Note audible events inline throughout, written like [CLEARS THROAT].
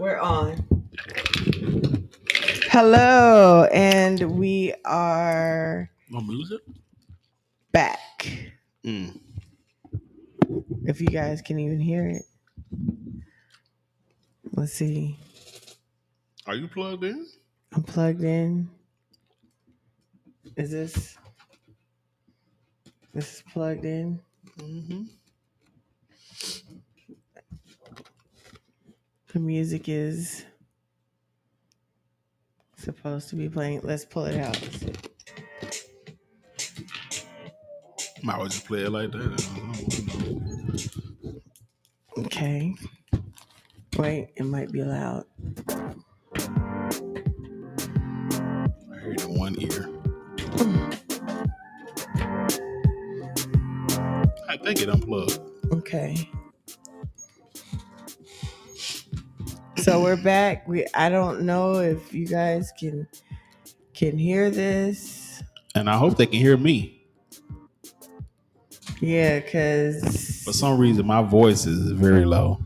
We're on. Hello, and we are Want to lose it? back. Mm. If you guys can even hear it. Let's see. Are you plugged in? I'm plugged in. Is this this is plugged in? Mm-hmm. The music is supposed to be playing. Let's pull it out. Might well just play it like that. I don't know. Okay. Wait, it might be loud. I hear it in one ear. I think it unplugged. Okay. So we're back. We I don't know if you guys can can hear this. And I hope they can hear me. Yeah, cause For some reason, my voice is very low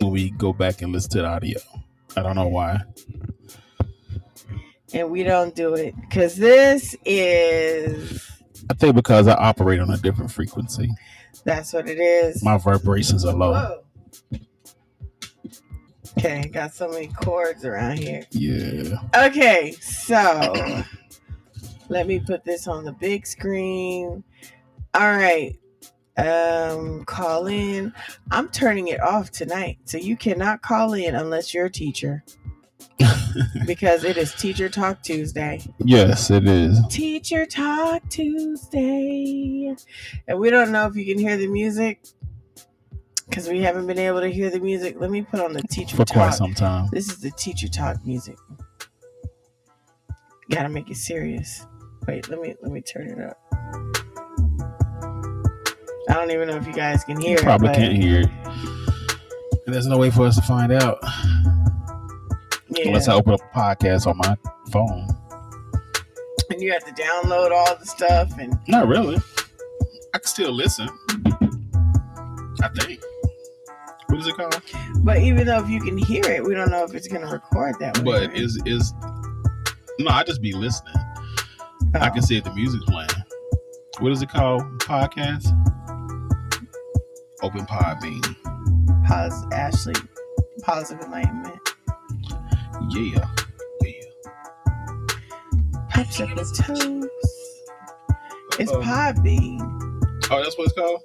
when we go back and listen to the audio. I don't know why. and we don't do it because this is I think because I operate on a different frequency. that's what it is. My vibrations are low. Whoa. Okay, got so many cords around here. Yeah. Okay, so [CLEARS THROAT] let me put this on the big screen. All right. Um call in. I'm turning it off tonight. So you cannot call in unless you're a teacher. [LAUGHS] because it is Teacher Talk Tuesday. yes, it is. Teacher Talk Tuesday. And we don't know if you can hear the music because we haven't been able to hear the music. Let me put on the Teacher For quite Talk. some time. This is the Teacher Talk music. Gotta make it serious. Wait, let me let me turn it up. I don't even know if you guys can hear You probably it. but- can't hear it. And there's no way for us to find out Yeah. unless I open up a podcast on my phone. and you have to download all the stuff and Not really. I can still listen. I think. What is it called? but even though if you can hear it, we don't know if it's gonna record that way. But right? is is no? I just be listening. I Oh. can see if the music's playing. What is it called? Podcast. Open Podbean. Pos- Ashley, positive enlightenment. Yeah. Yeah. Popsicle toast. It's Podbean. Oh, that's what it's called.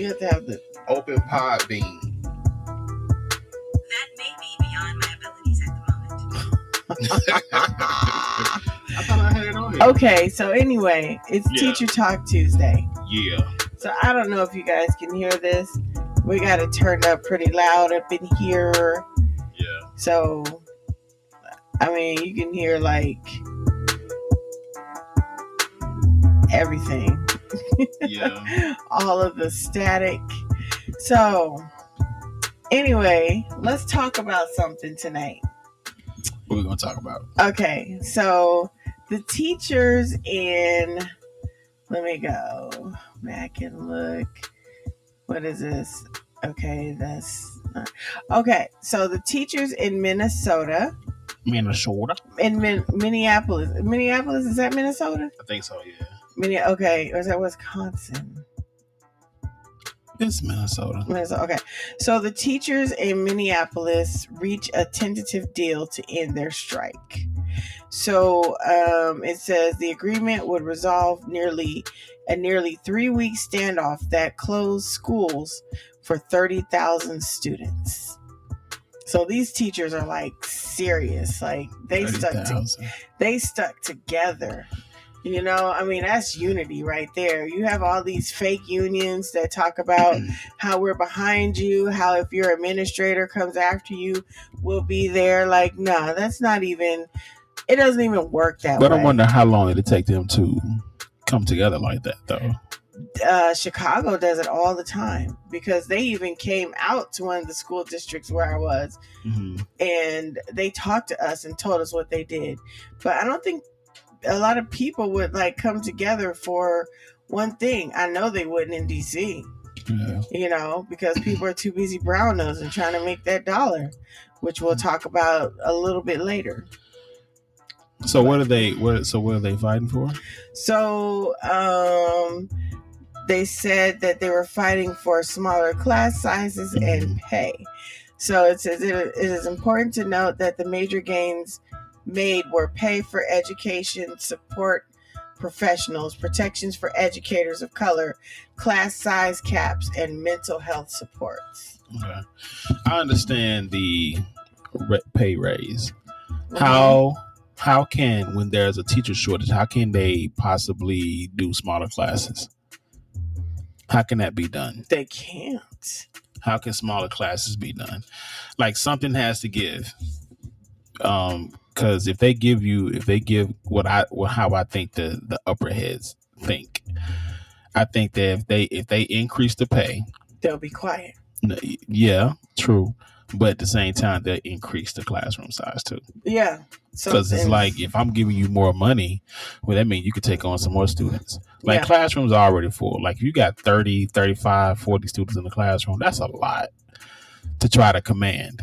Yeah. You have to have the. Open Podbean. That may be beyond my abilities at the moment. [LAUGHS] I thought I had it on here. Okay, so anyway, it's Yeah. Teacher Talk Tuesday. Yeah. So I don't know if you guys can hear this. We got it turned up pretty loud up in here. Yeah. So, I mean, you can hear like everything, [LAUGHS] Yeah. all of the static. So, anyway, let's talk about something tonight. What we gonna talk about? Okay, so the teachers in let me go back and look. What is this? Okay, that's not, okay. So the teachers in Minnesota, Minnesota. in Min, Minneapolis, Minneapolis is that Minnesota? I think so. Yeah. Minne, okay, or is that Wisconsin? It's Minnesota. Minnesota. Okay, so the teachers in Minneapolis reach a tentative deal to end their strike. So um, it says the agreement would resolve nearly a nearly three week standoff that closed schools for 30,000 students. So these teachers are like serious. Like they stuck to, they stuck together. You know, I mean, that's unity right there. You have all these fake unions that talk about how we're behind you, how if your administrator comes after you, we'll be there. Like, nah, that's not even, it doesn't even work that But way. But I wonder how long it'd take them to come together like that, though. uh, Chicago does it all the time because they even came out to one of the school districts where I was hmm and they talked to us and told us what they did. But I don't think a lot of people would like come together for one thing. I know they wouldn't in DC. Yeah. you know, because people are too busy brown nosing trying to make that dollar, which we'll talk about a little bit later. So what are they? What? So what are they fighting for? So um, they said that they were fighting for smaller class sizes and pay. So it says it, it is important to note that the major gains made were pay for education, support professionals, protections for educators of color, class size caps, and mental health supports. Okay. I understand the pay raise. Mm-hmm. How how can when there's a teacher shortage, how can they possibly do smaller classes? How can that be done? They can't. How can smaller classes be done? Like something has to give. Um, because if they give you, if they give what I, what how I think the the upper heads think, I think that if they if they increase the pay, They'll be quiet. yeah, true, but at the same time they increase the classroom size too. Yeah. So Because it's like if I'm giving you more money, well, that means you could take on some more students. Like Yeah. classrooms are already full. Like if you got 30, 35, 40 students in the classroom, that's a lot to try to command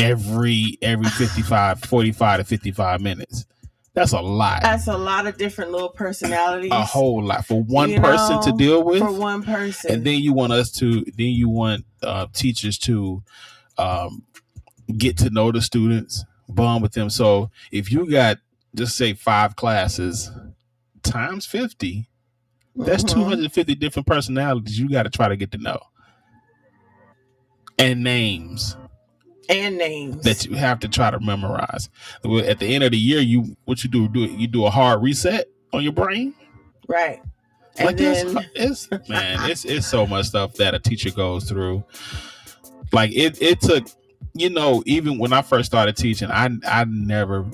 every every 55, 45 to 55 minutes. That's a lot. that's a lot of different little personalities a whole lot for one You person to deal with. for one person. and then you want us to then you want uh, teachers to um, get to know the students bond with them so if you got just say five classes times 50 that's Mhm. 250 different personalities you got to try to get to know and names and names. that you have to try to memorize at the end of the year you what you do do you do a hard reset on your brain right. And like then this, [LAUGHS] it's man, it's it's so much stuff that a teacher goes through. Like it, it took, you know, even when I first started teaching, I I never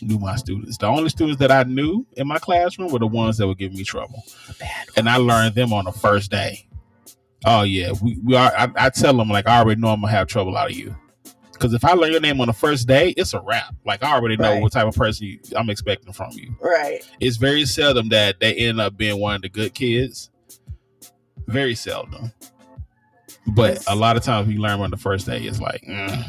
knew my students. The only students that I knew in my classroom were the ones that would give me trouble, and I learned them on the first day. Oh yeah, we, we are. I, I tell them like I already know I'm gonna have trouble out of you. Because if I learn your name on the first day, it's a wrap. Like I already know Right. what type of person you, I'm expecting from you right. it's very seldom that they end up being one of the good kids. Very seldom. But Yes. a lot of times we learn on the first day, it's like, mm,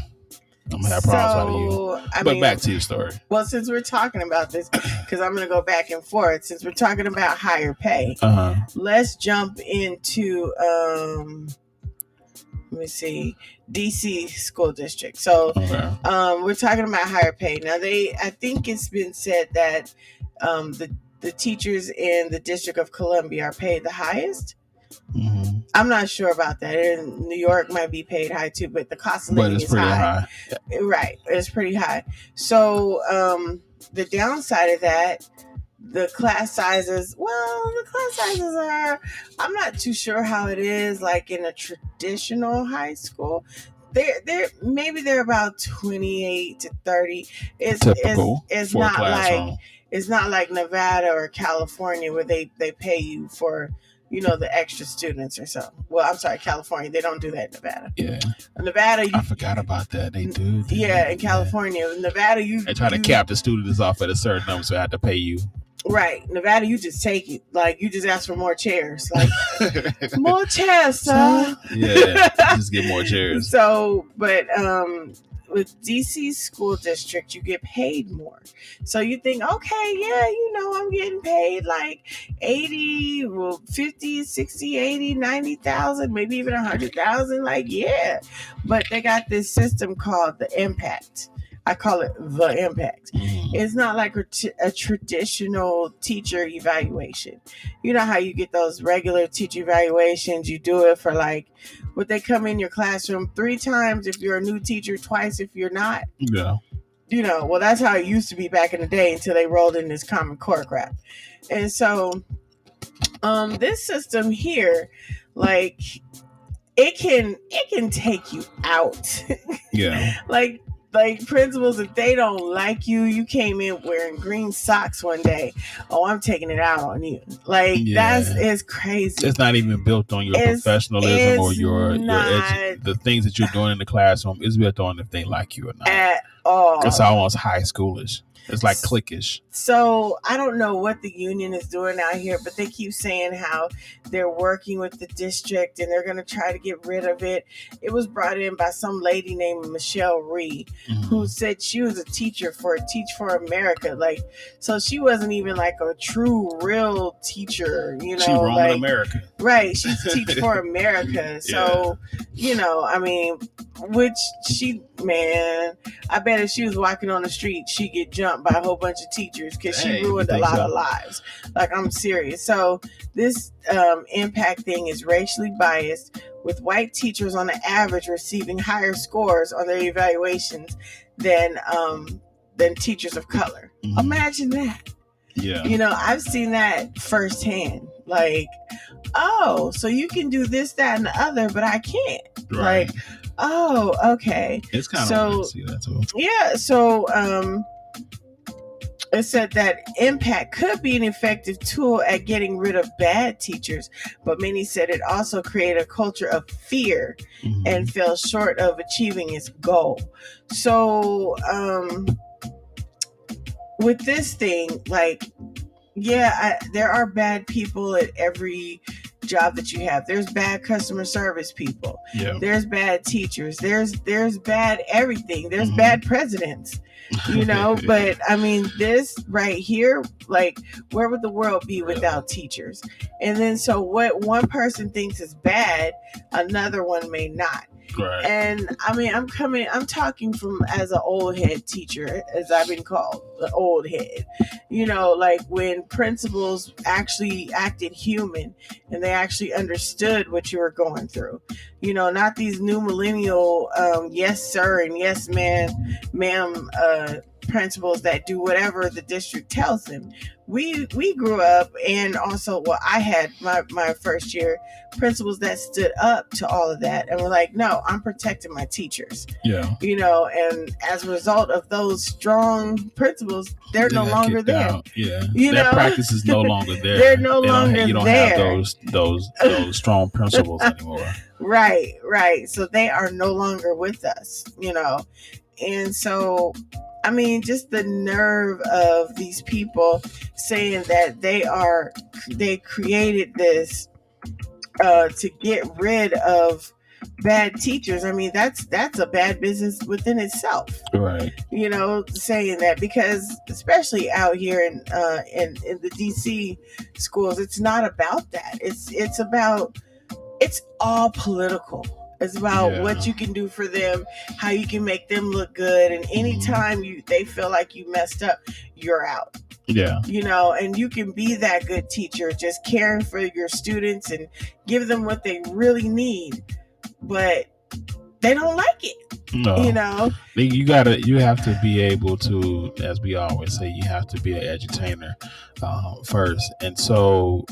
I'm gonna have problems out of you. So, I but mean, back to your story. well, since we're talking about this, [CLEARS THROAT] because I'm going to go back and forth. Since we're talking about higher pay, Uh huh. let's jump into um, let me see, DC school district. So, Okay. um, we're talking about higher pay now. They, I think it's been said that um, the the teachers in the District of Columbia are paid the highest. hmm I'm not sure about that. In New York might be paid high too, but the cost of living is high. high. Right, it's pretty high. So um, the downside of that, the class sizes. Well, the class sizes are. I'm not too sure how it is like in a traditional high school. They're they're maybe they're about 28 to 30. It's Typical It's, it's not like classroom. it's not like Nevada or California where they they pay you for you know the extra students or something. Well, I'm sorry, California. They don't do that in Nevada. yeah, Nevada, you, I forgot about that. They do. do yeah, that. in California, Nevada, you They try to you- cap the students off at a certain number, so I have to pay you. Right. Nevada, you just take it. Like you just ask for more chairs. [LAUGHS] Like more chairs, sir. yeah, just get more chairs. [LAUGHS] So, but um with DC school district, you get paid more. So you think, okay, yeah, you know, I'm getting paid like 80, well, 50, 60, 80, 90,000, maybe even 100,000. Like, yeah. But they got this system called the impact. I call it the impact. Mhm. It's not like a, t- a traditional teacher evaluation. You know how you get those regular teacher evaluations? You do it for like, would they come in your classroom three times if you're a new teacher, twice if you're not? Yeah. You know, well, that's how it used to be back in the day until they rolled in this Common Core crap. And so, um, this system here, like, it can it can take you out. [LAUGHS] Yeah. like like principals if they don't like you you came in wearing green socks one day oh i'm taking it out on you like Yeah. that's is crazy It's not even built on your It's- professionalism or it's your your not. edu- the things that you're doing in the classroom is built on if they like you or not. at all It's almost high schoolish. It's like cliquish. So I don't know what the union is doing out here, but they keep saying how they're working with the district and they're going to try to get rid of it. It was brought in by some lady named Michelle Rhee, Mhm. who said she was a teacher for Teach for America. Like, so she wasn't even like a true, real teacher, you know? she roaming like, America. Right, she's Teach for [LAUGHS] America. So, you know, I mean, which she, man, I bet if she was walking on the street, she'd get jumped by a whole bunch of teachers because she ruined a lot so? of lives. Like, I'm serious. So, this um, impact thing is racially biased, with white teachers on the average receiving higher scores on their evaluations than um, than teachers of color. Mhm. Imagine that. Yeah. You know, I've seen that firsthand. Like, oh, so you can do this, that, and the other, but I can't. Right. Like, oh, okay. it's kind so- of see that too. Yeah, so um it said that impact could be an effective tool at getting rid of bad teachers, but many said it also created a culture of fear Mhm. and fell short of achieving its goal. So, um, with this thing, like, yeah, I, there are bad people at every job that you have. There's bad customer service people. There's bad teachers. There's there's bad everything. There's Mhm. bad presidents. You know, [LAUGHS] but I mean, this right here, like, where would the world be without teachers? And then, so what one person thinks is bad, another one may not. Right. And I mean, I'm coming, I'm talking from as an old head teacher, as I've been called, the old head. You know, like when principals actually acted human and they actually understood what you were going through. You know, not these new millennial, um, yes, sir, and yes, man, ma'am, uh, principals that do whatever the district tells them. We we grew up and also well I had my my first year principals that stood up to all of that and were like, no, I'm protecting my teachers. yeah. You know, and as a result of those strong principals, they're They no longer there. out. Yeah. You that know? practice is no longer [LAUGHS] there. They're no They longer have, you don't there. have those those those strong principles [LAUGHS] anymore. Right, right. So they are no longer with us, you know. And so, I mean, just the nerve of these people saying that they are, they created this uh, to get rid of bad teachers. I mean, that's that's a bad business within itself. Right. You know, saying that because especially out here in uh, in in the DC schools, it's not about that. It's it's about it's all political. It's about Yeah. what you can do for them, how you can make them look good, and anytime you they feel like you messed up, you're out Yeah. you know, and you can be that good teacher, just caring for your students and give them what they really need, but they don't like it, No. you know. you gotta you have to be able to as we always say you have to be an edutainer um, first and so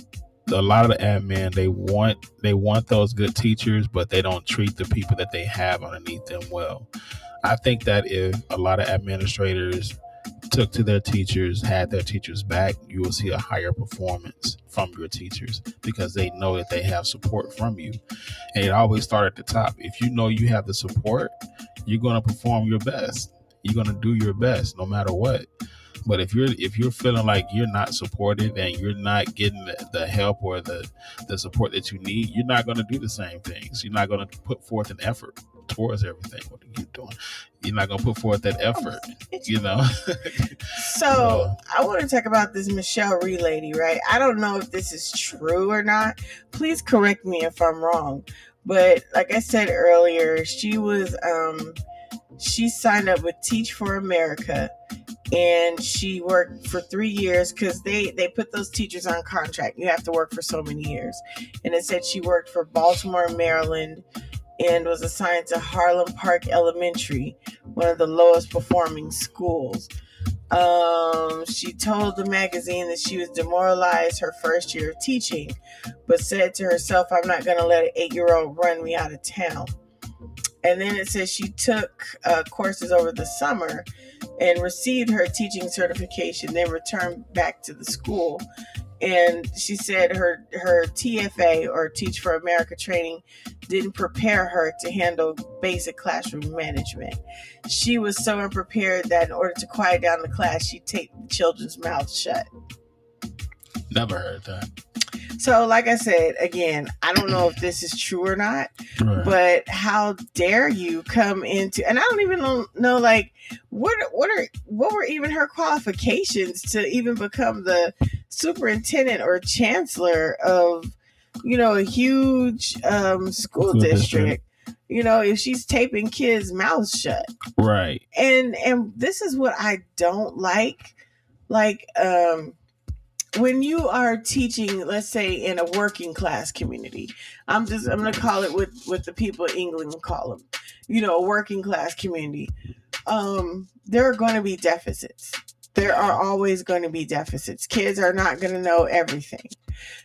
a lot of the admin they want they want those good teachers but they don't treat the people that they have underneath them well i think that if a lot of administrators took to their teachers had their teachers back you will see a higher performance from your teachers because they know that they have support from you and it always start at the top if you know you have the support you're going to perform your best. You're going to do your best no matter what. But if you're if you're feeling like you're not supported and you're not getting the, the help or the the support that you need, you're not going to do the same things. You're not going to put forth an effort towards everything. What are you doing? You're not going to put forth that effort. You know. [LAUGHS] So I want to talk about this Michelle Rhee lady, right? I don't know if this is true or not. Please correct me if I'm wrong. But like I said earlier, she was um she signed up with Teach for America and she worked for three years because they they put those teachers on contract. You have to work for so many years. And it said she worked for Baltimore, Maryland, and was assigned to Harlem Park Elementary, one of the lowest performing schools. Um, she told the magazine that she was demoralized her first year of teaching, but said to herself, I'm not going to let an eight year old run me out of town. And then it says she took uh, courses over the summer and received her teaching certification, then returned back to the school and she said her her TFA or Teach for America training didn't prepare her to handle basic classroom management. She was so unprepared that in order to quiet down the class, she taped the children's mouths shut. Never heard that. So, like I said, again, I don't know if this is true or not, Right. but how dare you come into and I don't even know, know like what what are what were even her qualifications to even become the superintendent or chancellor of you know a huge um school School district. district. You know, if she's taping kids' mouths shut. right. And and this is what I don't like. Like um when you are teaching, let's say in a working class community, I'm just I'm gonna call it what what the people in England call them, you know, a working class community. Um, there are going to be deficits. There are always going to be deficits. Kids are not going to know everything,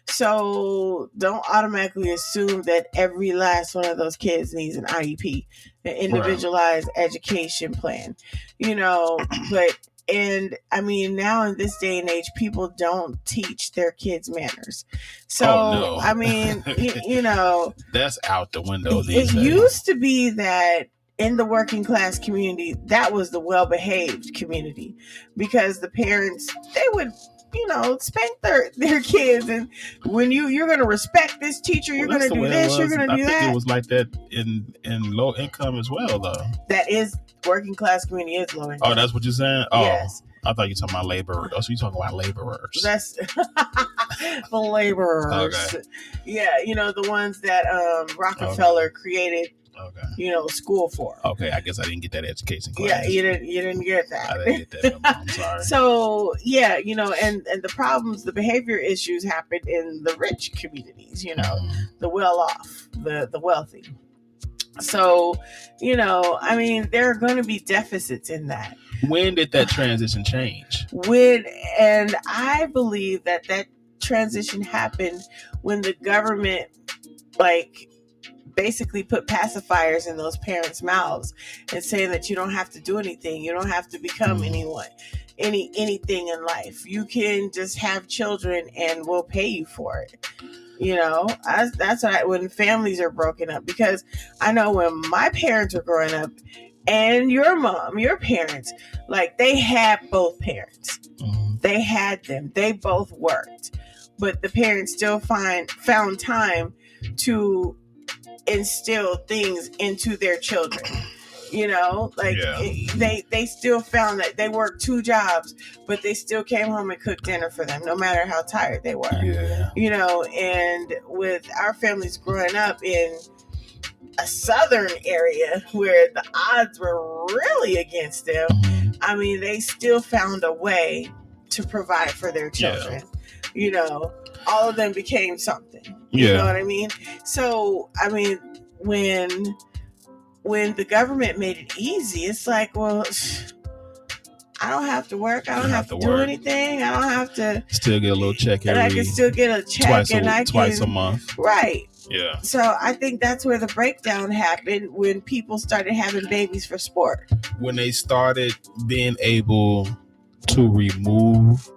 so don't automatically assume that every last one of those kids needs an IEP, an individualized education plan. You know, but and I mean, now in this day and age, people don't teach their kids manners. So, Oh, no. I mean, you, you [LAUGHS] know, That's out the window it days. used to be that in the working class community, that was the well behaved community because the parents, they would. You know, spank their their kids, and when you you're gonna respect this teacher, you're Well, gonna do this, you're gonna I do think that. it was like that in in low income as well, though. that is working class community is low income. Oh, that's what you're saying. Oh, yes. I thought you were talking about laborers. Oh, so you're talking about laborers? That's [LAUGHS] the laborers. Okay. Yeah, you know the ones that um, Rockefeller created, okay. you know, school for. Okay, I guess I didn't get that education class. Yeah, you didn't you didn't get that. I didn't get that. I'm [LAUGHS] sorry. so yeah, you know, and and the problems, the behavior issues happened in the rich communities. You know, Mhm. the well off, the the wealthy. So, you know, I mean, there are going to be deficits in that. When did that [SIGHS] transition change? when and i believe that that transition happened when the government like basically put pacifiers in those parents mouths and saying that you don't have to do anything. You don't have to become Mhm. anyone any anything in life. You can just have children and we'll pay you for it. You know I, that's what I, when families are broken up because i know when my parents were growing up and your mom your parents like they had both parents. Mhm. they had them. They both worked. But the parents still find found time to instill things into their children you know like Yeah. it- they they still found that they worked two jobs but they still came home and cooked dinner for them no matter how tired they were Yeah. you know and with our families growing up in a southern area where the odds were really against them. I mean, they still found a way to provide for their Yeah. children. You know, all of them became something. You Yeah. know what I mean? So, I mean, when when the government made it easy, it's like, well, I don't have to work. I don't have, to, do work. anything. I don't have to, Still get a little check and I can still get a check, twice and I twice a month. right. Yeah. So I think that's where the breakdown happened when people started having babies for sport. When they started being able to remove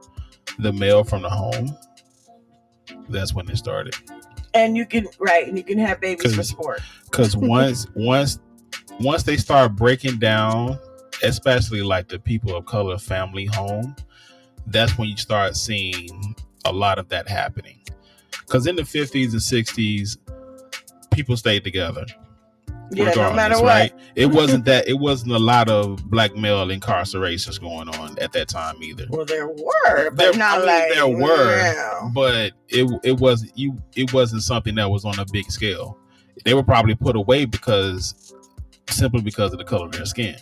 the male from the home, that's when it started. And you can right, and you can have babies for sport. because [LAUGHS] once once once they start breaking down especially like the people of color family home that's when you start seeing a lot of that happening because in the 50s and 60s people stayed together Yeah, regardless, matter what. right it wasn't that it wasn't a lot of black male incarcerations going on at that time either Well, there were, but There- not I mean, like there were. yeah. but it it wasn't you it wasn't something that was on a big scale they were probably put away because simply because of the color of their skin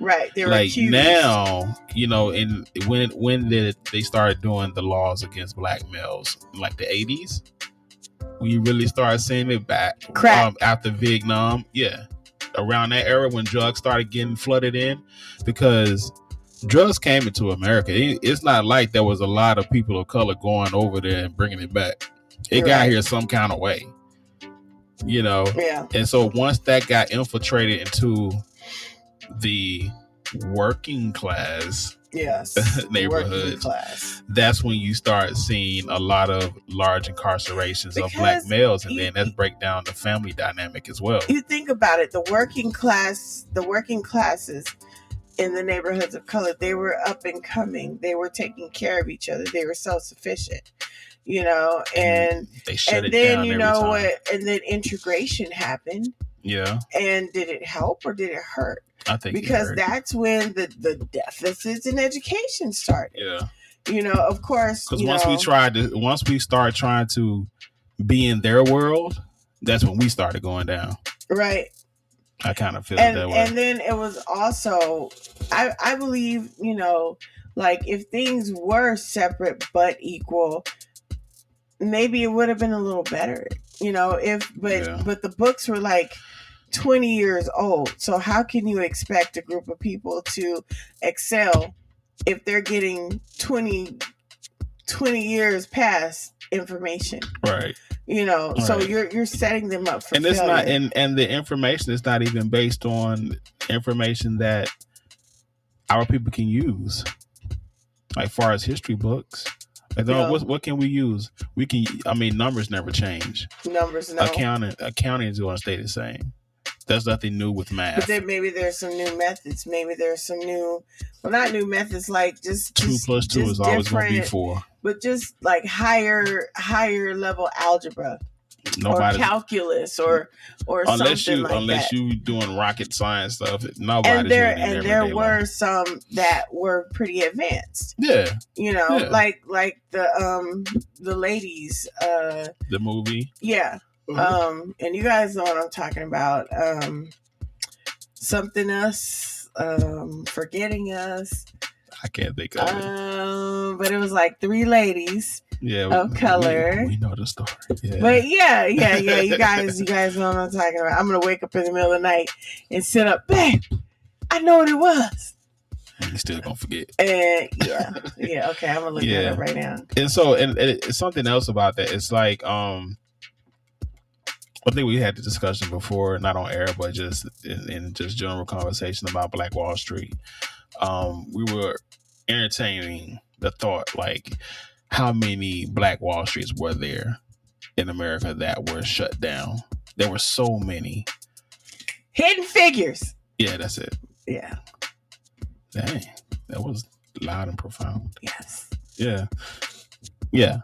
Right. They were like accused. now you know in when when did they start doing the laws against black males like the 80s you really start seeing it back um, after vietnam yeah around that era when drugs started getting flooded in because drugs came into america It- it's not like there was a lot of people of color going over there and bringing it back it got Right. here some kind of way you know Yeah. and so once that got infiltrated into the working class Yes. [LAUGHS] Neighborhoods. class. that's when you start seeing a lot of large incarcerations of black males, and you- then that's break down the family dynamic as well. You think about it, the working class, the working classes in the neighborhoods of color, they were up and coming. They were taking care of each other. They were self sufficient. You know, mm-hmm. and They shut and it then you know what and then integration happened Yeah, and did it help or did it hurt I think because that's when the the deficits in education started yeah, you know of course because once we know, tried to, once we start trying to be in their world, that's when we started going down. right I kind of feel and that way. and then it was also i i believe you know like if things were separate but equal maybe it would have been a little better you know if but Yeah. but the books were like 20 years old so how can you expect a group of people to excel if they're getting 20 20 years past information right, you know so you're you're setting them up for and it's not, and and the information is not even based on information that our people can use, like far as history books. Like, No. what what can we use? We can. I mean, numbers never change. numbers no Accounting accounting is going to stay the same. There's nothing new with math. But then maybe there's some new methods. Maybe there's some new, well, not new methods, like just Two just- plus two is always going to be four. But just like higher, higher level algebra Nobody, or calculus or or unless something you like unless that. you doing rocket science stuff. Nobody's and there and there life. were some that were pretty advanced. yeah You know, Yeah. like like the um the ladies. Uh, the movie. yeah. Um, and you guys know what I'm talking about. Um, something us, um, forgetting us. I can't think of it. Um, but it was like three ladies. Yeah, of we- color. We, we know the story. Yeah. But yeah, yeah, yeah. You guys, you guys know what I'm talking about. I'm gonna wake up in the middle of the night and sit up, babe. I know what it was. you still gonna forget. And yeah, yeah. Okay, I'm gonna look Yeah. that up right now. and so and, and it's something else about that it's like um i think we had the discussion before not on air but just in, in just general conversation about black wall street. Um we were entertaining the thought like how many black wall streets were there in america that were shut down? There were so many. Hidden figures. yeah that's it. Yeah. dang that was loud and profound. Yes. yeah. Yeah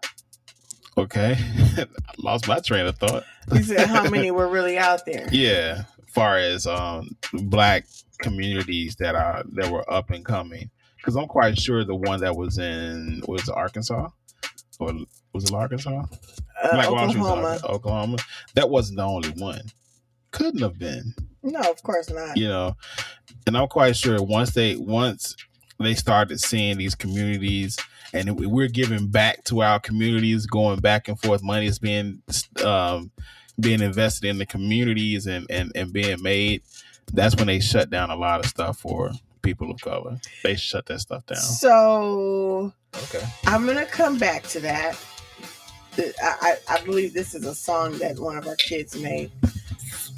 okay. [LAUGHS] I lost my train of thought. You said how many were really out there? [LAUGHS] yeah far as um black communities that are that were up and coming. Because i'm quite sure the one that was in was arkansas? Or was it arkansas? Uh, Street Oklahoma. Oklahoma. That wasn't the only one. Couldn't have been. No, of course not. you know and i'm quite sure once they once they started seeing these communities and we're giving back to our communities going back and forth money is being um being invested in the communities and and, and being made that's when they shut down a lot of stuff for people of color they shut that stuff down So okay I'm gonna come back to that. I, I, I believe this is a song that one of our kids made.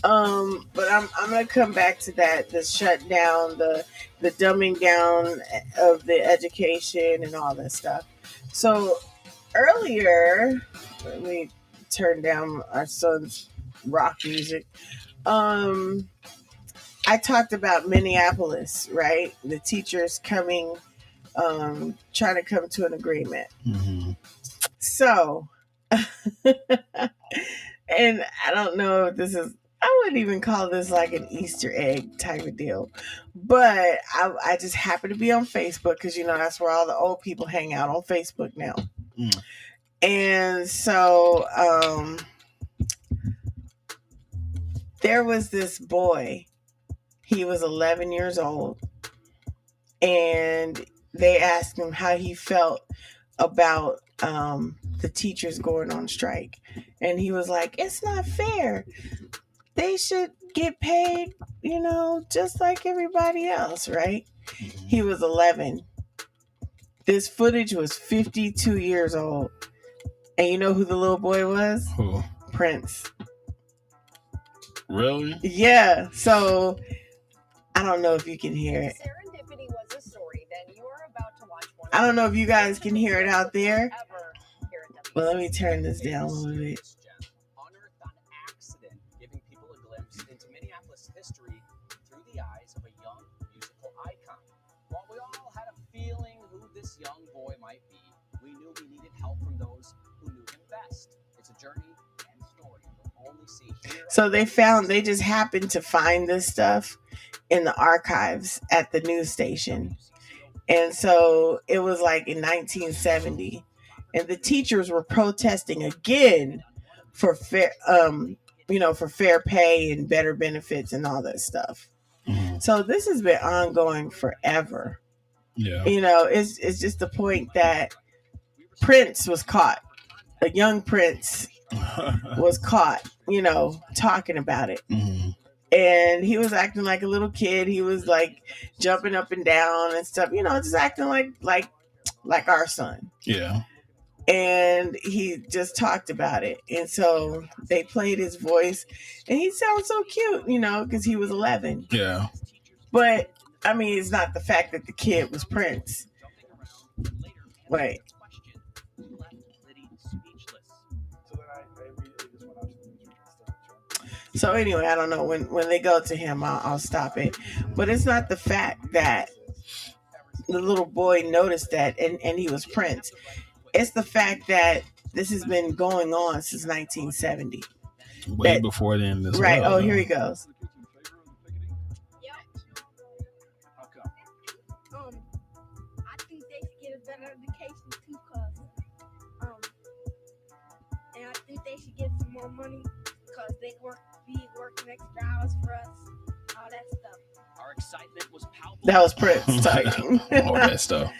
Um, but I'm I'm gonna come back to that. The shutdown, the the dumbing down of the education and all that stuff. So earlier, let me turn down our son's rock music. Um, I talked about Minneapolis, right? The teachers coming, um, trying to come to an agreement. hmm So, [LAUGHS] and I don't know if this is, I wouldn't even call this like an Easter egg type of deal, but I, I just happen to be on Facebook because, you know, that's where all the old people hang out on Facebook now. Mm. And so, um, there was this boy, he was 11 years old, and they asked him how he felt about um, the teachers going on strike. And he was like, It's not fair. They should get paid, you know, just like everybody else, right? Mm-hmm. He was 11. This footage was 52 years old. And you know who the little boy was? Who? Prince. really Yeah. So I don't know if you can hear it. Serendipity was a story that you are about I don't know if you guys can hear it out there. Well, let me turn this down a little bit. So they found they just happened to find this stuff in the archives at the news station. And so it was like in 1970 and the teachers were protesting again for fair um you know for fair pay and better benefits and all that stuff. Mhm. So this has been ongoing forever. Yeah. You know, it's it's just the point that Prince was caught. A young Prince was caught, you know, talking about it. Mhm. and he was acting like a little kid. He was like jumping up and down and stuff, you know, just acting like like like our son. Yeah. And he just talked about it. And so they played his voice and he sounds so cute, you know, because he was 11. Yeah. But I mean, it's not the fact that the kid was Prince. Wait. So anyway, I don't know when when they go to him, I'll, I'll stop it. But it's not the fact that the little boy noticed that and and he was Prince. It's the fact that this has been going on since 1970. Way That- before then. As right. well, oh, here he goes. um, I think they should get a better education too, cause um, and I think they should get some more money, cause they work, be working for us, all that stuff. Our excitement was palpable. That was Prince talking. [LAUGHS] All that [LAUGHS] stuff.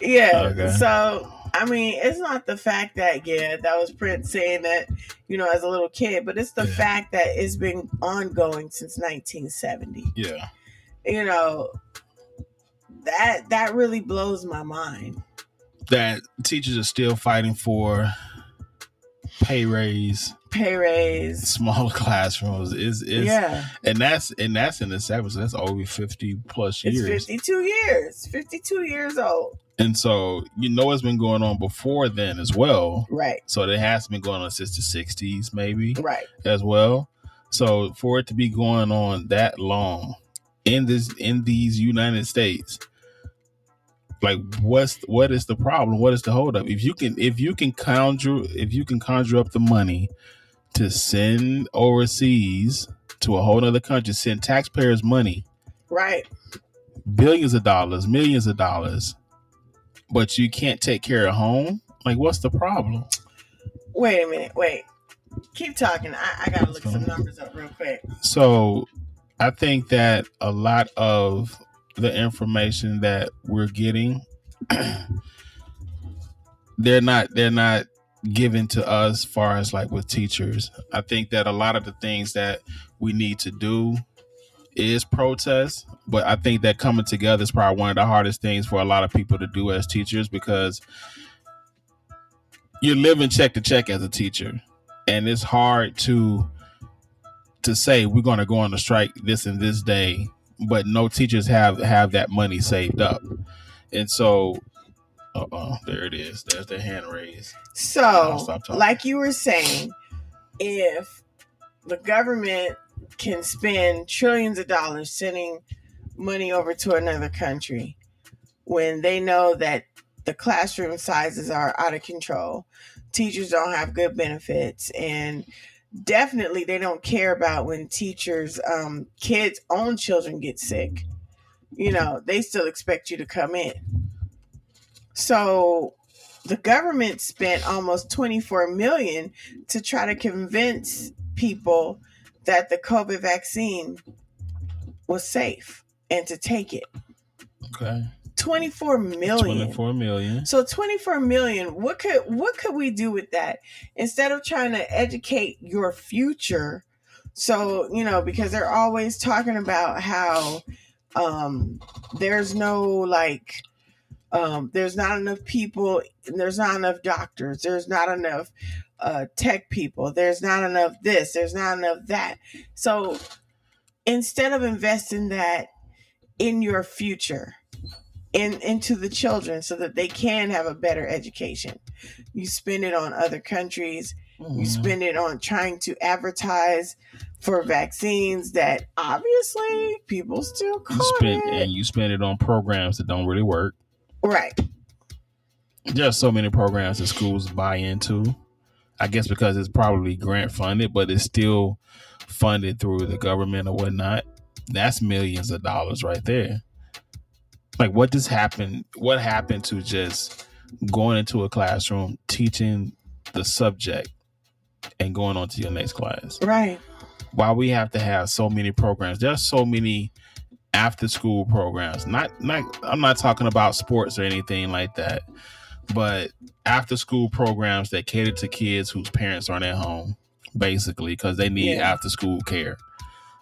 yeah. Okay. So I mean, it's not the fact that yeah, that was Prince saying that, you know, as a little kid, but it's the Yeah. fact that it's been ongoing since 1970. Yeah. You know, that that really blows my mind. That teachers are still fighting for pay raise, Pay raise. smaller [LAUGHS] classrooms is is yeah. and that's and that's in the seventies. That's over fifty plus It's years. 52 years. 52 years old. And so you know it's been going on before then as well. Right. So it has been going on since the sixties, maybe Right. as well. So for it to be going on that long in this in these United States, like what's what is the problem? What is the holdup? If you can if you can conjure if you can conjure up the money to send overseas to a whole other country, send taxpayers money, Right. billions of dollars, millions of dollars, but you can't take care of home, like what's the problem? Wait a minute. Wait. Keep talking. I, I gotta look What's some numbers up real quick. So I think that a lot of the information that we're getting [CLEARS THROAT] they're not they're not given to us far as like with teachers. I think that a lot of the things that we need to do is protest, but I think that coming together is probably one of the hardest things for a lot of people to do as teachers because you're living check to check as a teacher and it's hard to to say we're going to go on a strike this and this day but no teachers have have that money saved up and so uh-oh there it is there's the hand raised So, like you were saying, if the government can spend trillions of dollars sending money over to another country when they know that the classroom sizes are out of control, teachers don't have good benefits, and definitely they don't care about when teachers, um, kids' own children get sick. You know, they still expect you to come in. So the government spent almost 24 million to try to convince people that the COVID vaccine was safe and to take it. okay 24 million. 24 million So 24 million, what could what could we do with that? Instead of trying to educate your future. So, you know, because they're always talking about how um there's no like um there's not enough people, there's not enough doctors, there's not enough uh tech people, there's not enough this, there's not enough that. So instead of investing that in your future, in into the children so that they can have a better education. You spend it on other countries. You Mhm. spend it on trying to advertise for vaccines that obviously people still you call spend it. and you spend it on programs that don't really work. Right. There's so many programs that schools buy into. I guess because it's probably grant funded, but it's still funded through the government or whatnot. That's millions of dollars right there. Like what just happened? What happened to just going into a classroom, teaching the subject, and going on to your next class? Right. why we have to have so many programs. There's so many after school programs. Not not I'm not talking about sports or anything like that, but after school programs that cater to kids whose parents aren't at home, basically, because they need Yeah. after school care.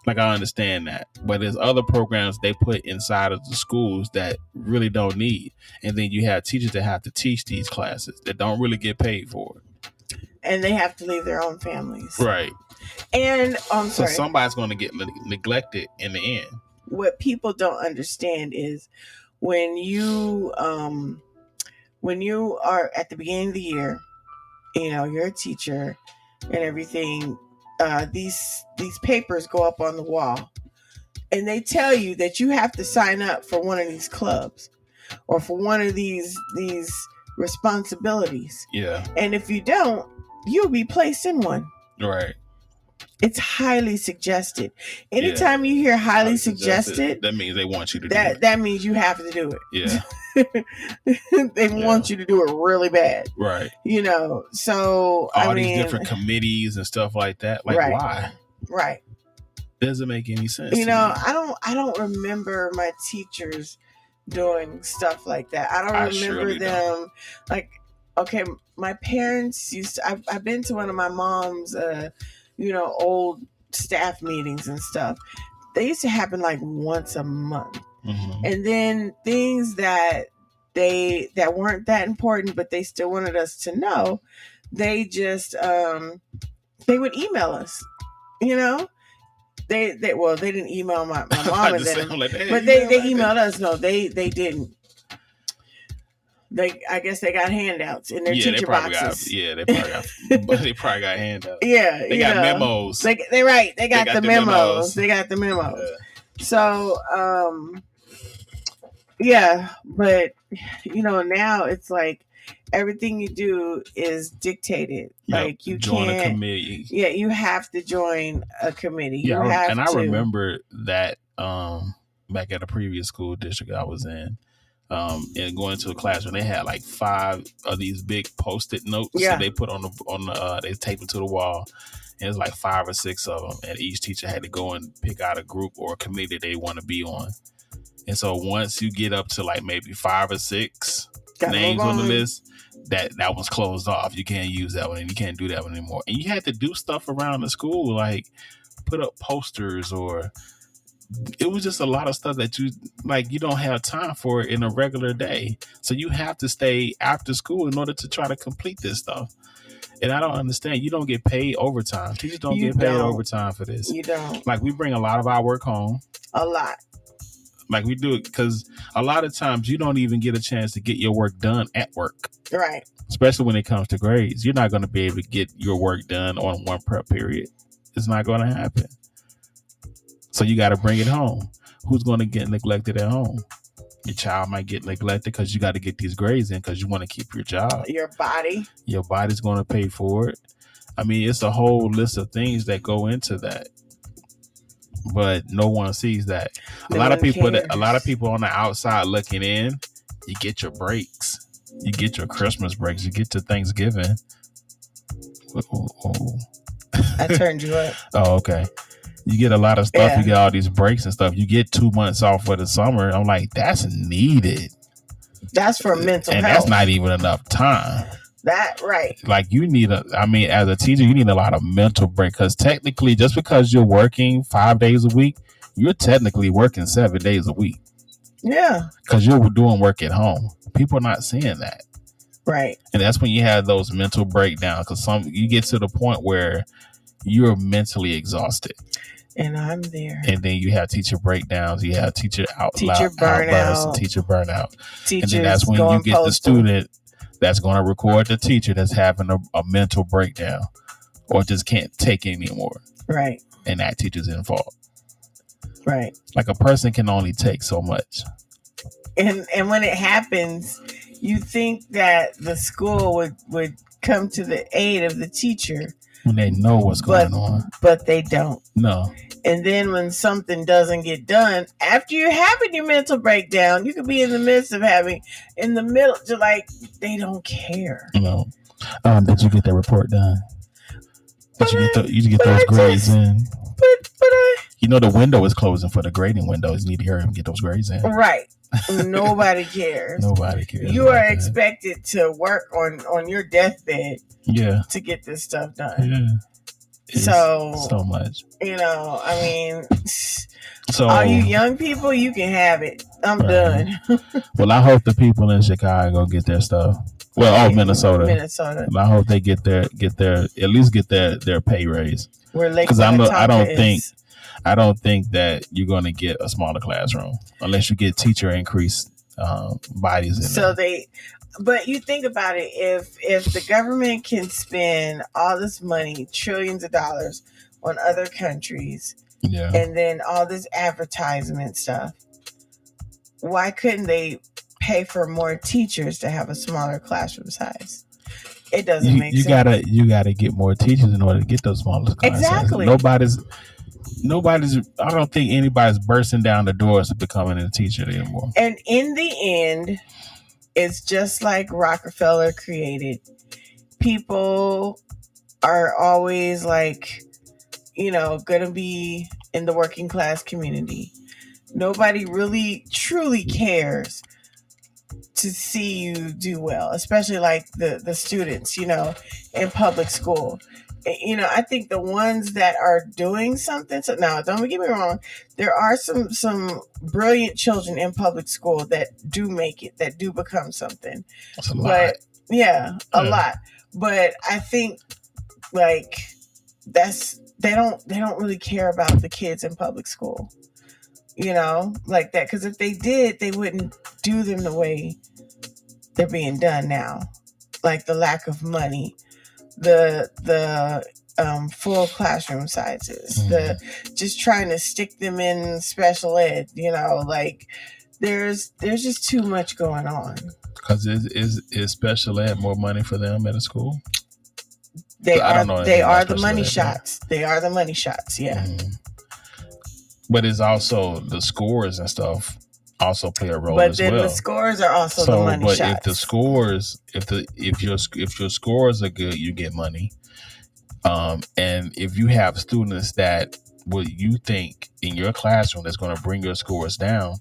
Like I understand that, but there's other programs they put inside of the schools that really don't need, and then you have teachers that have to teach these classes that don't really get paid for it. And they have to leave their own families. Right. And oh, I'm So sorry. somebody's going to get neglected in the end. What people don't understand is when you um when you are at the beginning of the year you know you're a teacher and everything uh these these papers go up on the wall and they tell you that you have to sign up for one of these clubs or for one of these these responsibilities Yeah. and if you don't you'll be placed in one Right. It's highly suggested anytime you hear highly Highly suggested That means they want you to do that it. that means you have to do it. Yeah. [LAUGHS] they want you to do it really bad, Right. you know. So All I these mean, different committees and stuff like that. Like Right. why? right? Doesn't make any sense. You know, me. I don't I don't remember my teachers doing stuff like that. I don't I remember them like okay, my parents used to I've, I've been to one of my mom's uh you know, old staff meetings and stuff. They used to happen like once a month. Mhm. and then things that they that weren't that important but they still wanted us to know they just um they would email us you know they they well they didn't email my, my [LAUGHS] mom and them like, hey, but they they emailed us no they they didn't they i guess they got handouts in their Yeah, teacher boxes got. Yeah, they probably got. [LAUGHS] they probably got handouts. yeah They got know. memos. they, they right they got, got the, the memos. memos. they got the memos Yeah. So, um, yeah, but you know, now it's like everything you do is dictated. Yep. Like you join a can't. committee. Yeah, you have to join a committee. Yeah, you and I remember that um back at a previous school district I was in. Um, and going to a classroom. they had like five of these big post-it notes Yeah. that they put on the on the uh, they taped them to the wall, and it's like five or six of them, and each teacher had to go and pick out a group or a committee they want to be on. And so once you get up to like maybe five or six Gotta names on the list, that that one's closed off. You can't use that one, and you can't do that one anymore. And you had to do stuff around the school, like put up posters or it was just a lot of stuff that you like you don't have time for in a regular day. So you have to stay after school in order to try to complete this stuff. And i don't understand. You don't get paid overtime. Teachers don't You get paid don't. overtime for this. You don't. Like we bring a lot of our work home. A lot. like we do it because a lot of times you don't even get a chance to get your work done at work. Right. especially when it comes to grades. You're not going to be able to get your work done on one prep period. It's not going to happen so you got to bring it home. Who's going to get neglected at home? Your child might get neglected because you got to get these grades in because you want to keep your job. Your body. your body's going to pay for it. I mean it's a whole list of things that go into that. But no one sees that. A lot of people that, a lot of people on the outside looking in you get your breaks. You get your christmas breaks. You get your thanksgiving. I turned you up. [LAUGHS] Oh, okay you get a lot of stuff Yeah. you get all these breaks and stuff you get two months off for the summer i'm like that's needed That's for mental and health. that's not even enough time that right. like you need a i mean as a teacher you need a lot of mental break because technically just because you're working five days a week you're technically working seven days a week Yeah. because you're doing work at home people are not seeing that Right. and that's when you have those mental breakdowns because some you get to the point where you're mentally exhausted. And I'm there. And then you have teacher breakdowns, you have teacher out Teacher loud- outbursts, and burnout. teacher burnout. Teachers and then that's when you get the student that's going to record the teacher that's having a, a mental breakdown or just can't take it anymore. Right, And that teacher's in fault. right. Like a person can only take so much. And and when it happens, you think that the school would would come to the aid of the teacher, when they know what's But- going on. but they don't. No, And then when something doesn't get done, after you're having your mental breakdown, you could be in the midst of having, in the middle, just like they don't care. no. Um, did you get that report done? Did you get the, you get But those I grades just- in? But but I You know the window is closing for the grading windows. You need to hurry and get those grades in. right. [LAUGHS] Nobody cares. Nobody cares. You are that. expected to work on on your deathbed Yeah, to get this stuff done. yeah. It's So- so much. You know, I mean, So all you young people, you can have it. I'm Right. done. [LAUGHS] well, I hope the people in Chicago get their stuff. Well, oh Minnesota. Minnesota. I hope they get their get their at least get their their pay raise. Where Lake 'Cause I'm I don't Minnetonka think- is. I don't think that you're going to get a smaller classroom unless you get teacher increased um, bodies in so there. they but you think about it if if the government can spend all this money trillions of dollars on other countries Yeah, and then all this advertisement stuff why couldn't they pay for more teachers to have a smaller classroom size it doesn't you, make you sense gotta you gotta get more teachers in order to get those smaller classes. Exactly. Nobody's nobody's. I don't think anybody's bursting down the doors to becoming a teacher anymore. and in the end it's just like rockefeller created people are always like you know gonna be in the working class community nobody really truly cares to see you do well especially like the the students you know in public school Eh, you know i think the ones that are doing something so now don't get me wrong there are some some brilliant children in public school that do make it that do become something That's a lot. but yeah a Yeah. lot but i think like that's they don't they don't really care about the kids in public school you know like that because if they did they wouldn't do them the way they're being done now like the lack of money the the um, full classroom sizes the just trying to stick them in special ed you know like there's there's just too much going on. Because is, is is special ed more money for them at a school? they I are don't know they are the money ed, shots. They are the money shots yeah. Mhm. But it's also the scores and stuff also play a role but then well. the scores are also the so, money but shots if the scores, if the if your if your scores are good, you get money. Um, and if you have students that what you think in your classroom that's going to bring your scores down,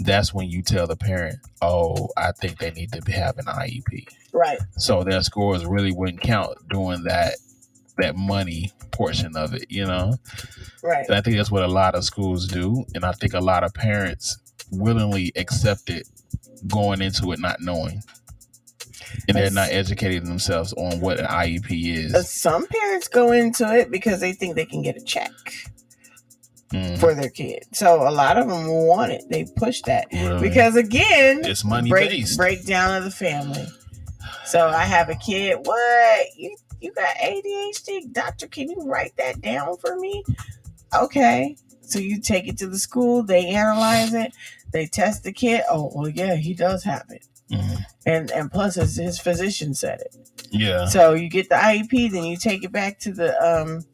that's when you tell the parent, "Oh, I think they need to have an IEP." right So their scores really wouldn't count during that that money portion of it, you know. right And I think that's what a lot of schools do, and I think a lot of parents willingly accept it going into it not knowing. And they're not educating themselves on what an IEP is. some parents go into it because they think they can get a check Mm, for their kid so a lot of them want it they push that really. because again it's money break based. breakdown of the family. So I have a kid. What you you got ADHD, doctor? Can you write that down for me? Okay. So you take it to the school. They analyze it. They test the kid. Oh well, yeah, he does have it. Mhm. And and plus, his, his physician said it. Yeah. So you get the IEP, then you take it back to the um,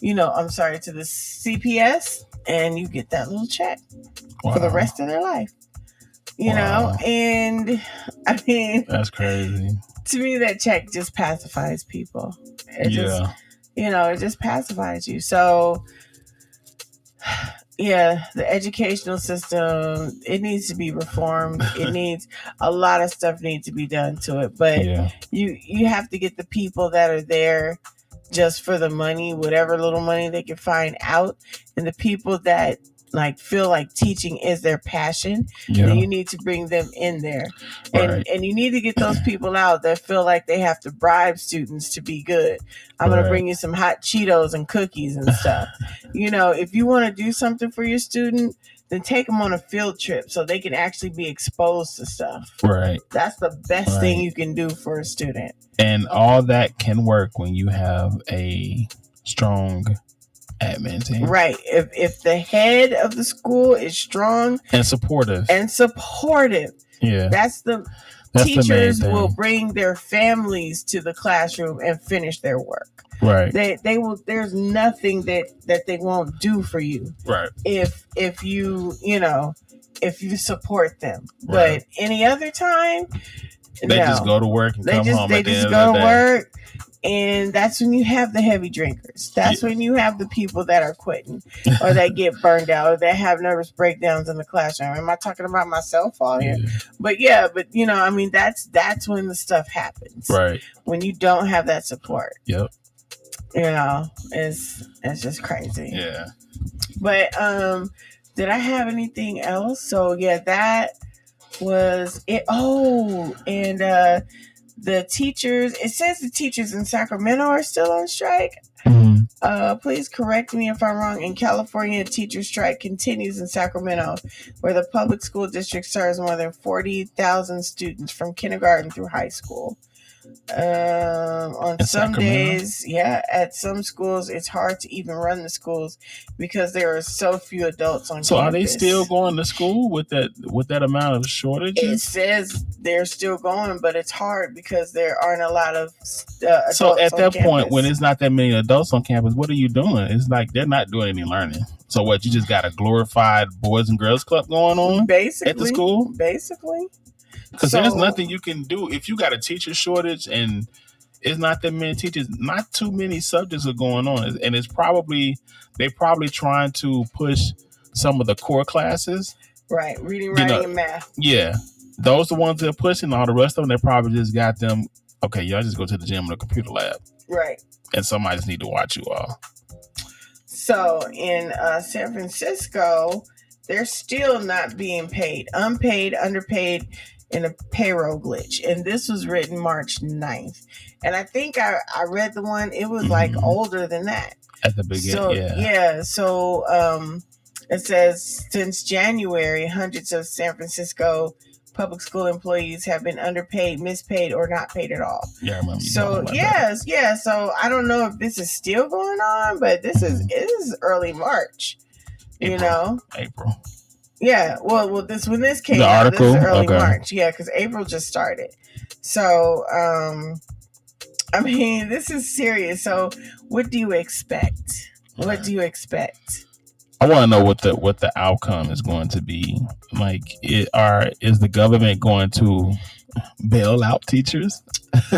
you know, I'm sorry, to the CPS, and you get that little check for the rest of their life. You Wow. know, and I mean, That's crazy. to me, that check just pacifies people. It yeah. just, you know, it just pacifies you. So, yeah, the educational system it needs to be reformed. It [LAUGHS] needs a lot of stuff needs to be done to it, but yeah. you you have to get the people that are there just for the money, whatever little money they can find out, and the people that like feel like teaching is their passion Yeah. then you need to bring them in there. And Right. and you need to get those [CLEARS THROAT] people out that feel like they have to bribe students to be good. I'm going to bring you some hot cheetos and cookies and stuff. [LAUGHS] You know if you want to do something for your student then take them on a field trip so they can actually be exposed to stuff. Right. that's the best thing you can do for a student. And all that can work when you have a strong admin team right if if the head of the school is strong and supportive. and supportive yeah. that's the That's teachers thing. will bring their families to the classroom and finish their work right. they they will there's nothing that that they won't do for you right. if if you you know if you support them Right. but any other time They no. just go to work and they come just home they the just end go to the work and that's when you have the heavy drinkers. That's when you have the people that are quitting or that get burned out or that have nervous breakdowns in the classroom. Am i talking about myself all here? Yeah. but yeah but you know i mean that's that's when the stuff happens. Right. when you don't have that support. Yep. you know it's it's just crazy. Yeah. but um did i have anything else? So yeah that was it. Oh and uh the teachers it says the teachers in sacramento are still on strike Mhm. uh, please correct me if I'm wrong. In California, a teacher strike continues in Sacramento, where the public school district serves more than 40,000 students from kindergarten through high school. Um, on In some Sacramento? days, yeah, at some schools, it's hard to even run the schools because there are so few adults on So are they still going to school with that with that amount of shortage? It says they're still going, but it's hard because there aren't a lot of uh, So at that point, when it's not that many adults on campus, what are you doing? It's like they're not doing any learning. So what? You just got a glorified boys and girls club going on basically at the school? basically. Because there's nothing you can do if you got a teacher shortage and it's not that many teachers. Not too many subjects are going on, and it's probably they're probably trying to push some of the core classes. Right, reading, You writing, know- and math. Yeah, those the ones they're pushing. All the rest of them, they probably just got them. Okay, y'all just go to the gym or the computer lab, Right. and somebody just need to watch you all. So in uh, San Francisco, they're still not being paid, unpaid, underpaid, in a payroll glitch. And this was written March 9th. And I think I, I read the one, it was like Mhm. older than that. At the beginning, So yeah. so um, it says since January, hundreds of San Francisco public school employees have been underpaid, mispaid, or not paid at all. Yeah, I remember So about that. yes, yeah. So I don't know if this is still going on, but this is it is early March. You know, April. Yeah. Well, well, this when this came The out, this is early Okay. March. Yeah, because April just started. So, um, I mean, this is serious. So, what do you expect? What do you expect? I want to know what the what the outcome is going to be. Like, it, are is the government going to bail out teachers [LAUGHS]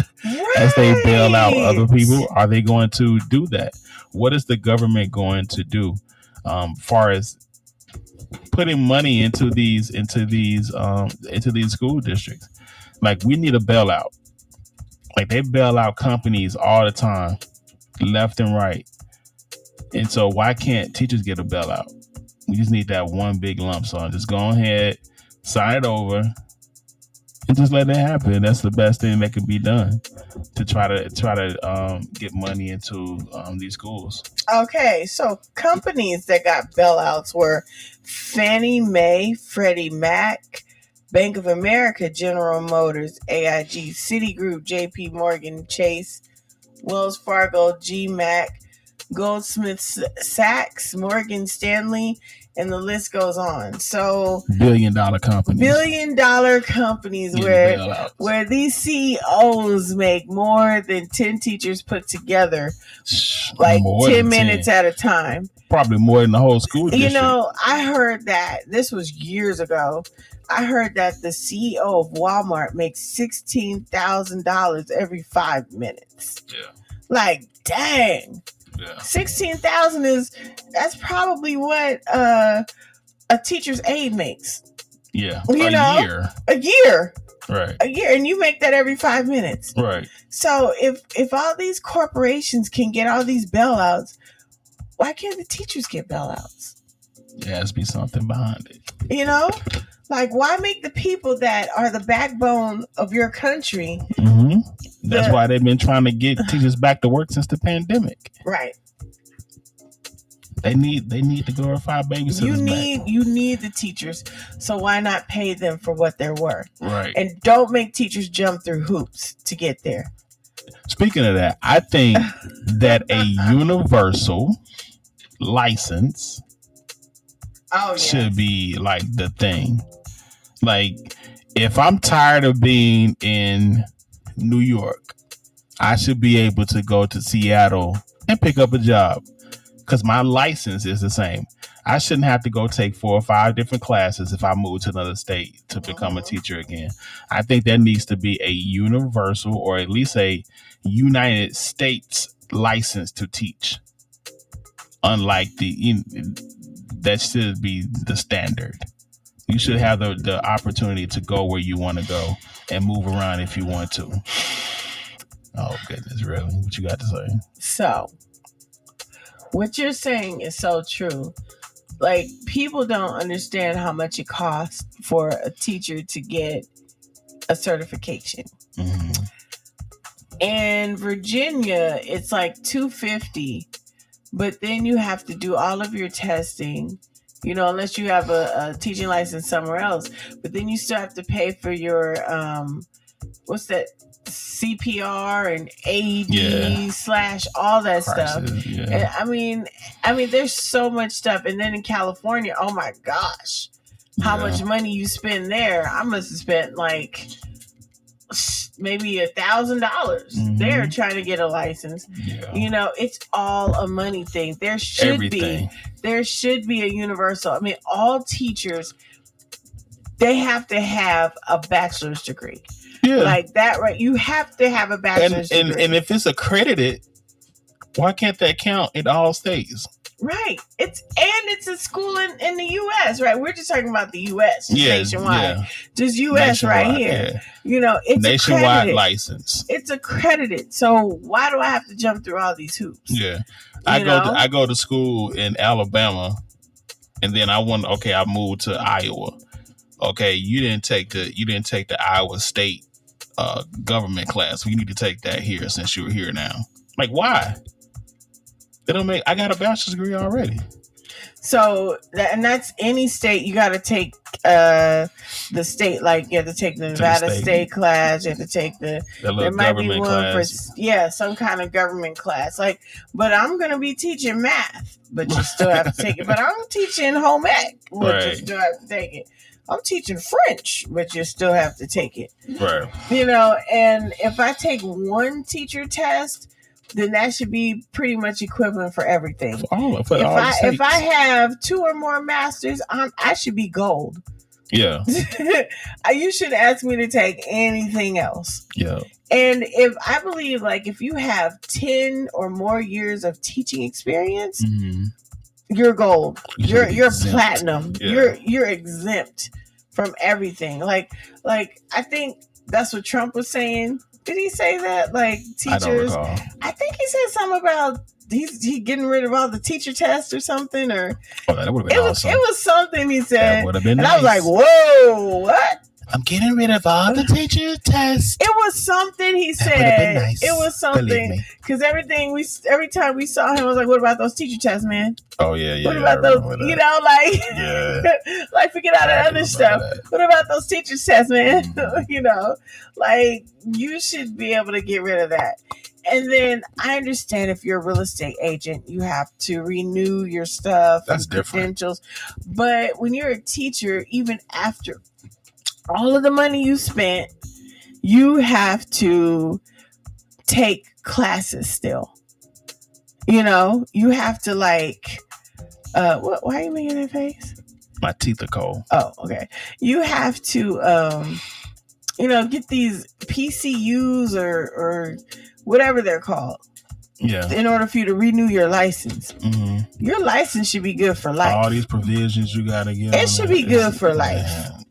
as they bail out other people? Are they going to do that? What is the government going to do, um, far as putting money into these into these um, into these school districts? Like, we need a bailout. Like they bail out companies all the time, left and right. And so why can't teachers get a bailout? We just need that one big lump sum. Just go ahead, sign it over, and just let it happen. That's the best thing that could be done to try to try to um, get money into um, these schools. Okay, so companies that got bailouts were Fannie Mae, Freddie Mac, Bank of America, General Motors, AIG, Citigroup, JP Morgan, Chase, Wells Fargo, GMAC, Goldsmith Sachs, Morgan Stanley, and the list goes on. So Billion dollar companies. billion dollar companies getting where bailouts. where these CEOs make more than 10 teachers put together like more 10 minutes 10. at a time. probably more than the whole school You know, I heard that this was years ago. I heard that the CEO of Walmart makes sixteen thousand dollars every five minutes. Yeah. Like, dang, yeah. sixteen thousand is that's probably what uh, a teacher's aide makes Yeah. You a know? year. a year, Right. a year, and you make that every five minutes. Right. So if if all these corporations can get all these bailouts, why can't the teachers get bailouts? There has to be something behind it. You know, like why make the people that are the backbone of your country hmm That's The- why they've been trying to get teachers back to work since the pandemic. right? They need they need to glorify babysitters. You back. need you need the teachers, so why not pay them for what they're worth? right. And don't make teachers jump through hoops to get there. Speaking of that, I think [LAUGHS] that a universal license Oh should be like the thing. Like, if I'm tired of being in New York, I should be able to go to Seattle and pick up a job because my license is the same. I shouldn't have to go take four or five different classes if I move to another state to become a Mhm. teacher again. I think there needs to be a universal or at least a United States license to teach. Unlike the that should be the standard. You should have the, the opportunity to go where you want to go and move around if you want to. Oh goodness, really? What you got to say? So, what you're saying is so true. Like, people don't understand how much it costs for a teacher to get a certification. Mhm. In Virginia, it's like 250, but then you have to do all of your testing, you know, unless you have a, a teaching license somewhere else. But then you still have to pay for your, um, what's that? CPR and AED Yeah. slash all that stuff. Yeah. And I mean, I mean, there's so much stuff. And then in California, oh my gosh, how Yeah. much money you spend there? I must have spent like maybe a thousand dollars Mhm. there trying to get a license. Yeah. You know, it's all a money thing. There should Everything. be there should be a universal. I mean, all teachers they have to have a bachelor's degree. Yeah. Like that, right? You have to have a bachelor's and degree. and if it's accredited, why can't that count in all states? Right. It's and it's a school in, in the US, right? We're just talking about the US Yeah, nationwide. yeah. Just US right here. yeah. You know, it's Nationwide accredited. license. It's accredited. So why do I have to jump through all these hoops? Yeah. I You go to I go to school in Alabama and then I want okay, I moved to Iowa. Okay, you didn't take the you didn't take the Iowa State uh government class. We need to take that here since you're here now. Like why? They don't make I got a bachelor's degree already. So that, and that's any state you got to take uh the state like you have to take the Nevada state. state. class, you have to take the there might be one class. for yeah some kind of government class like but i'm gonna be teaching math but you still have to take it but i'm teaching home ec but you Right. still have to take it i'm teaching french but you still have to take it right. you know and if i take one teacher test then that should be pretty much equivalent for everything For all for if I if. I have two or more masters, I'm I should be gold. Yeah. [LAUGHS] you should ask me to take anything else. Yeah. And if I believe like if you have 10 or more years of teaching experience, Mhm. you're gold. You should You're you're platinum. Yeah. You're you're exempt from everything. Like like I think that's what Trump was saying. Did he say that? Like teachers recall. I think he said something about he's he getting rid of all the teacher tests or something or Oh, that would have been it was it was something he that said. would have been And nice. I was like, whoa, what? I'm getting rid of all the [LAUGHS] teacher tests. It was something he That said. nice. It was something because everything we every time we saw him, I was like, "What about those teacher tests, man? Oh yeah, yeah. what I about those? You know, like, [LAUGHS] Yeah. [LAUGHS] like forget all that other stuff. that. What about those teacher tests, man? Mhm. you know, like you should be able to get rid of that. And then I understand if you're a real estate agent, you have to renew your stuff That's different. credentials. But when you're a teacher, even after all of the money you spent, you have to take classes still. You know, you have to like uh what why are you making that face? My teeth are cold. Oh, okay. You have to um you know, get these PCUs or or whatever they're called Yeah. in order for you to renew your license. hmm Your license should be good for life. All these provisions you gotta get. It should be good for life. man.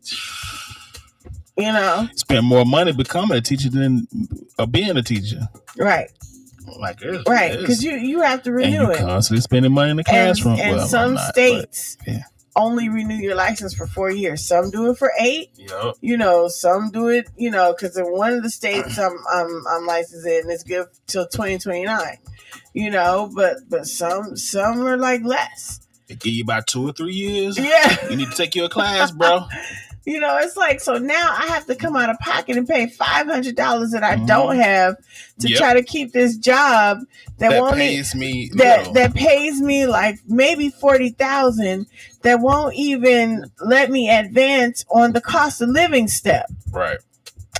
You know, Spend more money becoming a teacher than uh, being a teacher. right? Like it's, right? Because you you have to and renew it. constantly spending money in the classroom. and well, some not, but- states yeah. only renew your license for four years. Some do it for eight. Yup. You know, some do it. You know, because in one of the states I'm I'm I'm licensed in, it's good till twenty twenty nine. You know, but but some some are like less. They give you about two or three years. Yeah. You need to take your class, bro. [LAUGHS] You know, it's like so now I have to come out of pocket and pay five hundred dollars that I Mhm. don't have to Yep. try to keep this job that, that won't e- pays me that little. that pays me like maybe forty thousand that won't even let me advance on the cost of living step. right.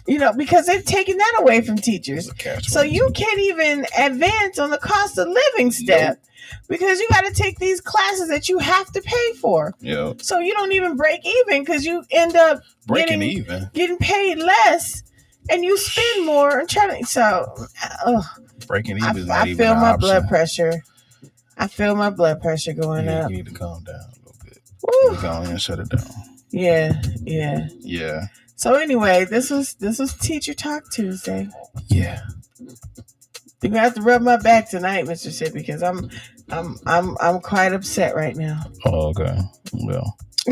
You know, because they've taken that away from teachers. It's a catch So you can't even advance on the cost of living step because you got to take these classes that you have to pay for. yeah So you don't even break even because you end up breaking Getting- even getting paid less and you spend more and trying to. So uh, ugh, breaking I, even is I not even feel my option. blood pressure. I feel my blood pressure going Yeah, up. you need to calm down a little bit. Woo. Go on and shut it down. Yeah, yeah. Yeah, So anyway, this was this was Teacher Talk Tuesday. yeah. You're gonna have to rub my back tonight, Mr. Sid, because I'm I'm I'm I'm quite upset right now. Oh, okay. Well, [LAUGHS]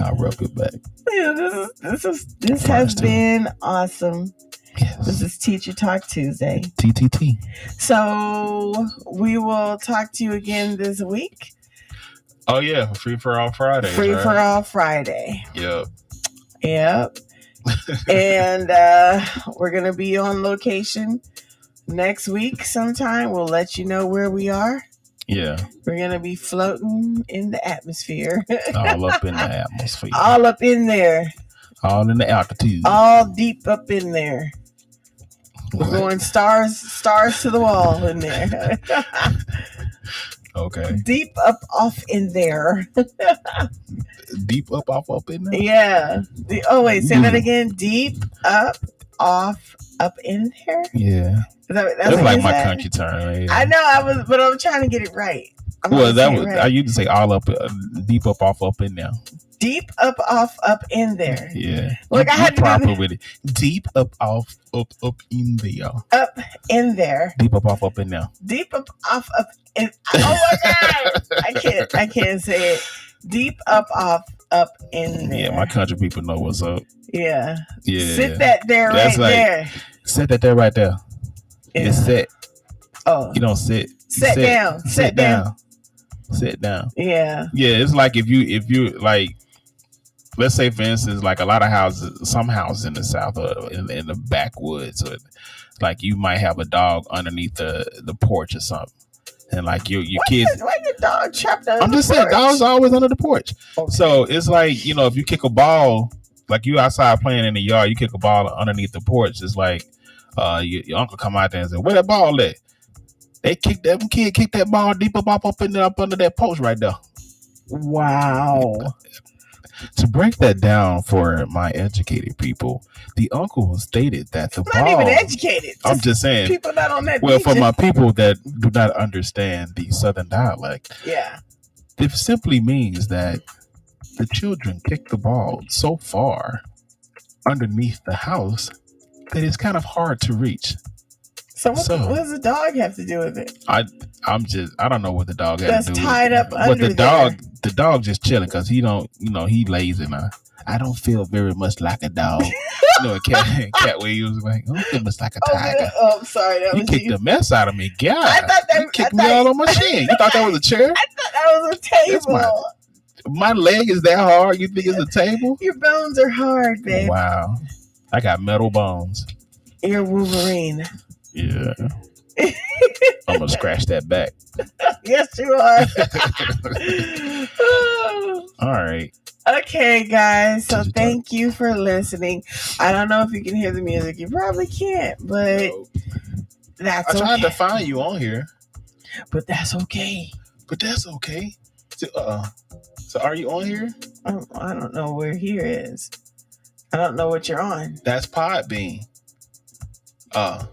I'll rub it back. Yeah, this is this is this Mine has too. been awesome. Yes. This is Teacher Talk Tuesday. TTT. So we will talk to you again this week. Oh yeah, free for all Friday. Free right? for all Friday. Yep. Yep. [LAUGHS] and uh we're gonna be on location next week sometime. We'll let you know where we are. Yeah. We're gonna be floating in the atmosphere. All up in the [LAUGHS] atmosphere. all up in there. All in the altitude. All deep up in there. We're going stars stars to the wall in there. [LAUGHS] Okay. deep up off in there. Deep up, off, up in there. Yeah. The, oh wait, say that again. Deep up off up in there. Yeah. that, that's like my said? country term. Yeah. I know I was, but I'm trying to get it right. I'm Well, that was right. I used to say all up, uh, deep up, off, up in there. deep up off up in there. Yeah. like You- I had to proper with it. Deep up, off, up, up in there. Up in there. Deep up, off, up in there. Deep up off up in. Oh my god! I can't. I can't say it. Deep up off up in there. Yeah, my country people know what's up. Yeah. Yeah. Sit that there That's right like- there. Set that there right there. Yeah. It's set. Oh. You don't sit. You Sit down. Sit down. Sit down. Yeah. Yeah, it's like if you if you like let's say for instance like a lot of houses some houses in the south or in, in the backwoods or like you might have a dog underneath the the porch or something and like your your Why kids Why your dog trapped under i'm just saying porch? dogs are always under the porch Okay. so it's like you know if you kick a ball like you outside playing in the yard you kick a ball underneath the porch it's like uh your, your uncle come out there and say where that ball at they kicked that kid kicked that ball deep up, up up in there up under that post right there Wow. To break that down for my educated people, the uncle stated that the I'm not even educated. I'm Just just saying. people not on that. Well, for my people that do not understand the Southern dialect, yeah. it simply means that the children kick the ball so far underneath the house that it's kind of hard to reach. So what, So- what does the dog have to do with it? I I'm just, I don't know what the dog has That's to do. with tied it. up But under the dog, the dog just chilling because he don't, you know, he lazy now. I don't feel very much like a dog. [LAUGHS] you know, a cat, [LAUGHS] Katt Williams was like, I don't feel much like a Oh, tiger. oh, I'm sorry. That You was kicked you. the mess out of me, God. I thought that- you kicked I me thought- all on my shin. You thought that was a chair? [LAUGHS] I thought that was a table. my- My leg is that hard. You think it's a table? Your bones are hard, babe. Wow. I got metal bones. You're Wolverine. Yeah. I'm gonna scratch that back. [LAUGHS] yes, you are. [LAUGHS] All right. okay, guys. So Did you talk? thank you for listening. I don't know if you can hear the music. You probably can't, but that's I tried okay. to find you on here, but that's okay. but that's okay. So, uh, so are you on here? I don't, I don't know where here is. I don't know what you're on. That's Podbean. Uh,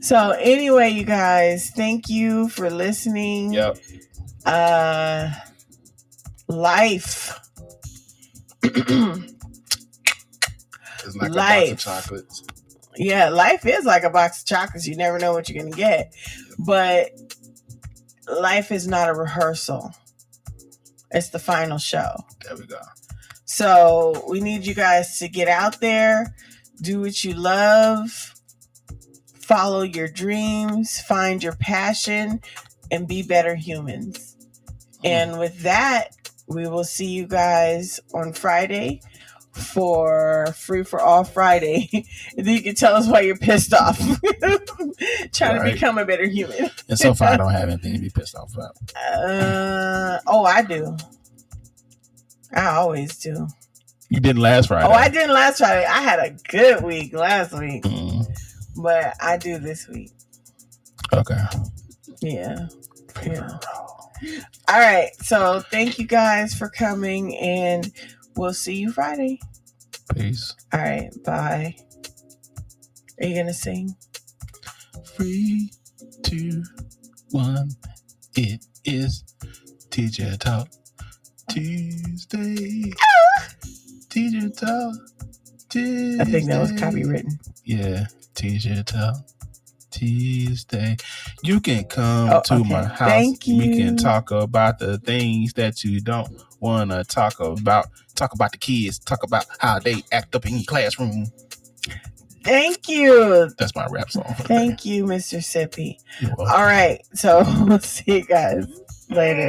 So anyway, you guys, thank you for listening. yep. Uh, life. [CLEARS THROAT] It's like a box Life. of chocolates. Yeah, life is like a box of chocolates. You never know what you're going to get. But life is not a rehearsal, it's the final show. There we go. So we need you guys to get out there, do what you love, follow your dreams, find your passion, and be better humans. And with that, we will see you guys on Friday for Free for All Friday. [LAUGHS] and then you can tell us why you're pissed off. [LAUGHS] Trying to become a better human. And so far, I don't [LAUGHS] have anything to be pissed off about. Uh, oh, I do. I always do. You didn't last Friday. Oh, I didn't last Friday. I had a good week last week, Mm, but I do this week. okay. Yeah. Yeah. All right. So thank you guys for coming, and we'll see you Friday. Peace. All right. Bye. Are you gonna sing? Three, two, one. It is Teacher Talk Tuesday. Ah! Teacher Talk Tuesday. I think that was copywritten. Yeah, Teacher Talk Tuesday. You can come Oh, to okay. my house. Thank We can talk about the things that you don't want to talk about. Talk about the kids. Talk about how they act up in your classroom. Thank you. That's my rap song. for the day. Thank you, Mr. Sippy. All right. So [LAUGHS] we'll see you guys later.